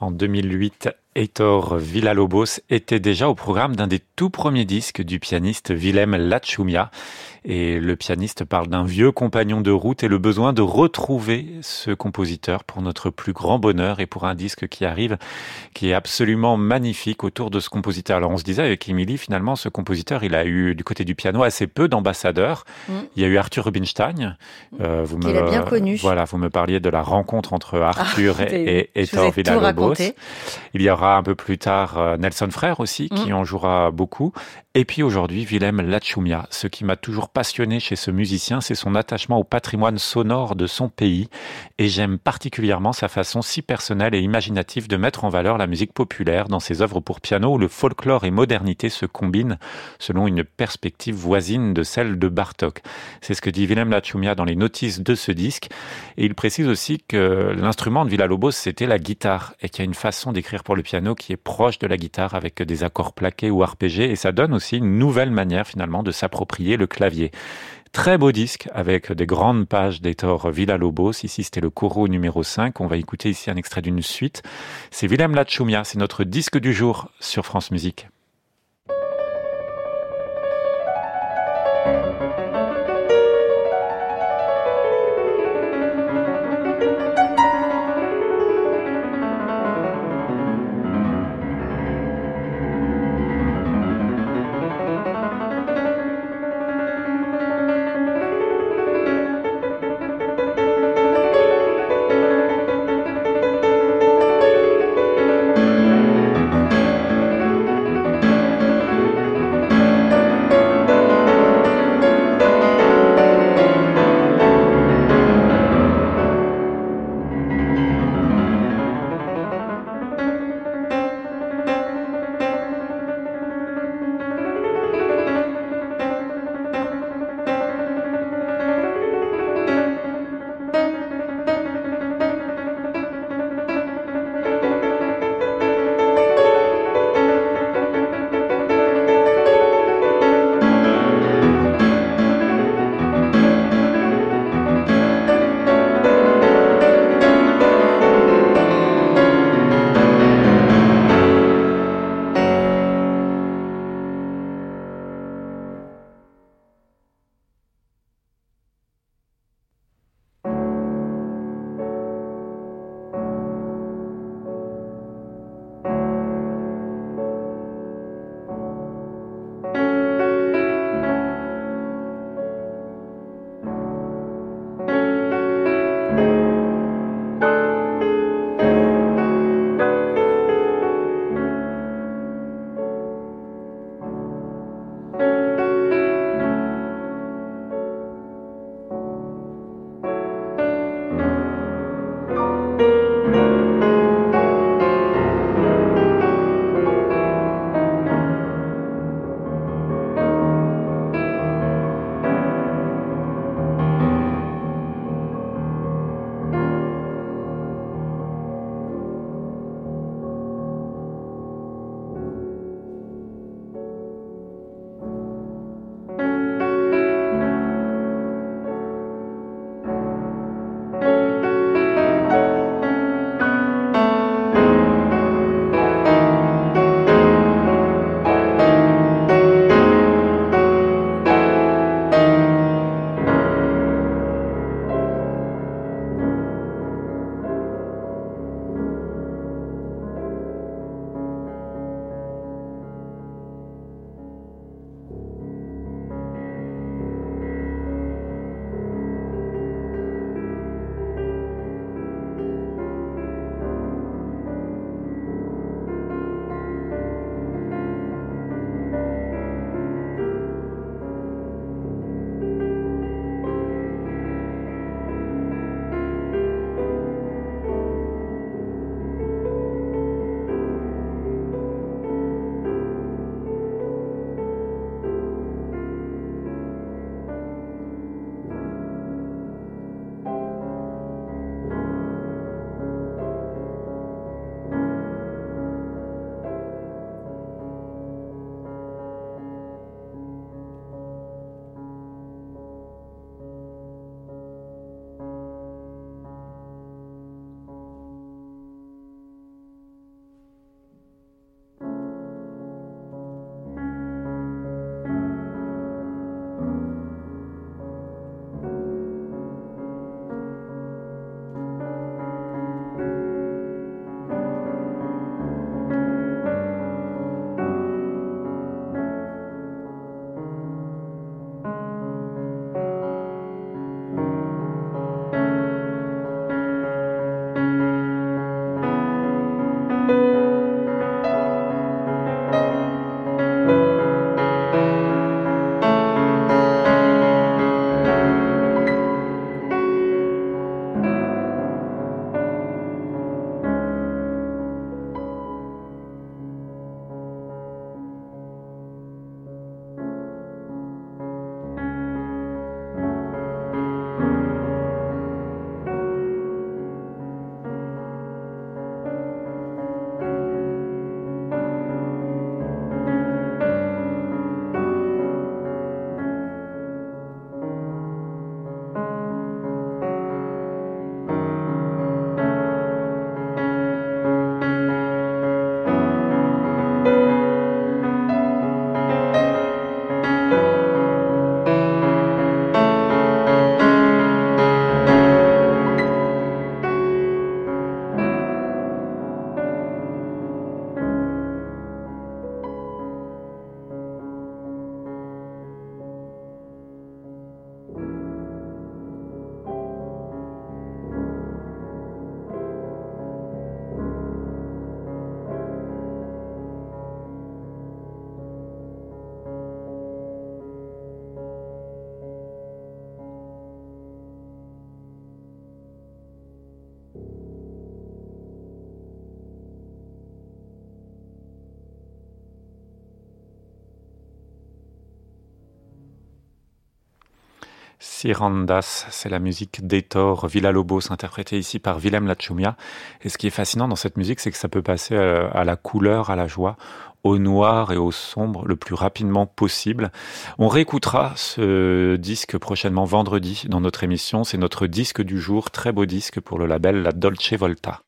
En 2008, Heitor Villalobos était déjà au programme d'un des tout premiers disques du pianiste Willem Lachumia. Et le pianiste parle d'un vieux compagnon de route et le besoin de retrouver ce compositeur pour notre plus grand bonheur et pour un disque qui arrive, qui est absolument magnifique autour de ce compositeur. Alors on se disait avec Émilie, finalement, ce compositeur, il a eu du côté du piano assez peu d'ambassadeurs. Mm. Il y a eu Arthur Rubinstein. Euh, vous me, bien connu. Voilà, vous me parliez de la rencontre entre Arthur ah, et, et Heitor Villalobos. Il y aura un peu plus tard euh, Nelson Frère aussi, qui mm. en jouera beaucoup. Et puis aujourd'hui, Willem Lachumia. Ce qui m'a toujours passionné chez ce musicien, c'est son attachement au patrimoine sonore de son pays. Et j'aime particulièrement sa façon si personnelle et imaginative de mettre en valeur la musique populaire dans ses œuvres pour piano où le folklore et modernité se combinent selon une perspective voisine de celle de Bartok. C'est ce que dit Willem Lachumia dans les notices de ce disque. Et il précise aussi que l'instrument de Villa-Lobos, c'était la guitare et qu'il y a une façon d'écrire pour le piano qui est proche de la guitare avec des accords plaqués ou arpégés. Et ça donne aussi une nouvelle manière finalement de s'approprier le clavier. Très beau disque avec des grandes pages d'Hector Villa-Lobos. Ici, c'était le coro numéro 5. On va écouter ici un extrait d'une suite. C'est Willem Lachumia. C'est notre disque du jour sur France Musique. Sirandas, c'est la musique d'Etor Villa-Lobos, interprétée ici par Willem Lachumia. Et ce qui est fascinant dans cette musique, c'est que ça peut passer euh, à la couleur, à la joie, au noir et au sombre le plus rapidement possible. On réécoutera ce disque prochainement vendredi dans notre émission. C'est notre disque du jour, très beau disque pour le label La Dolce Volta.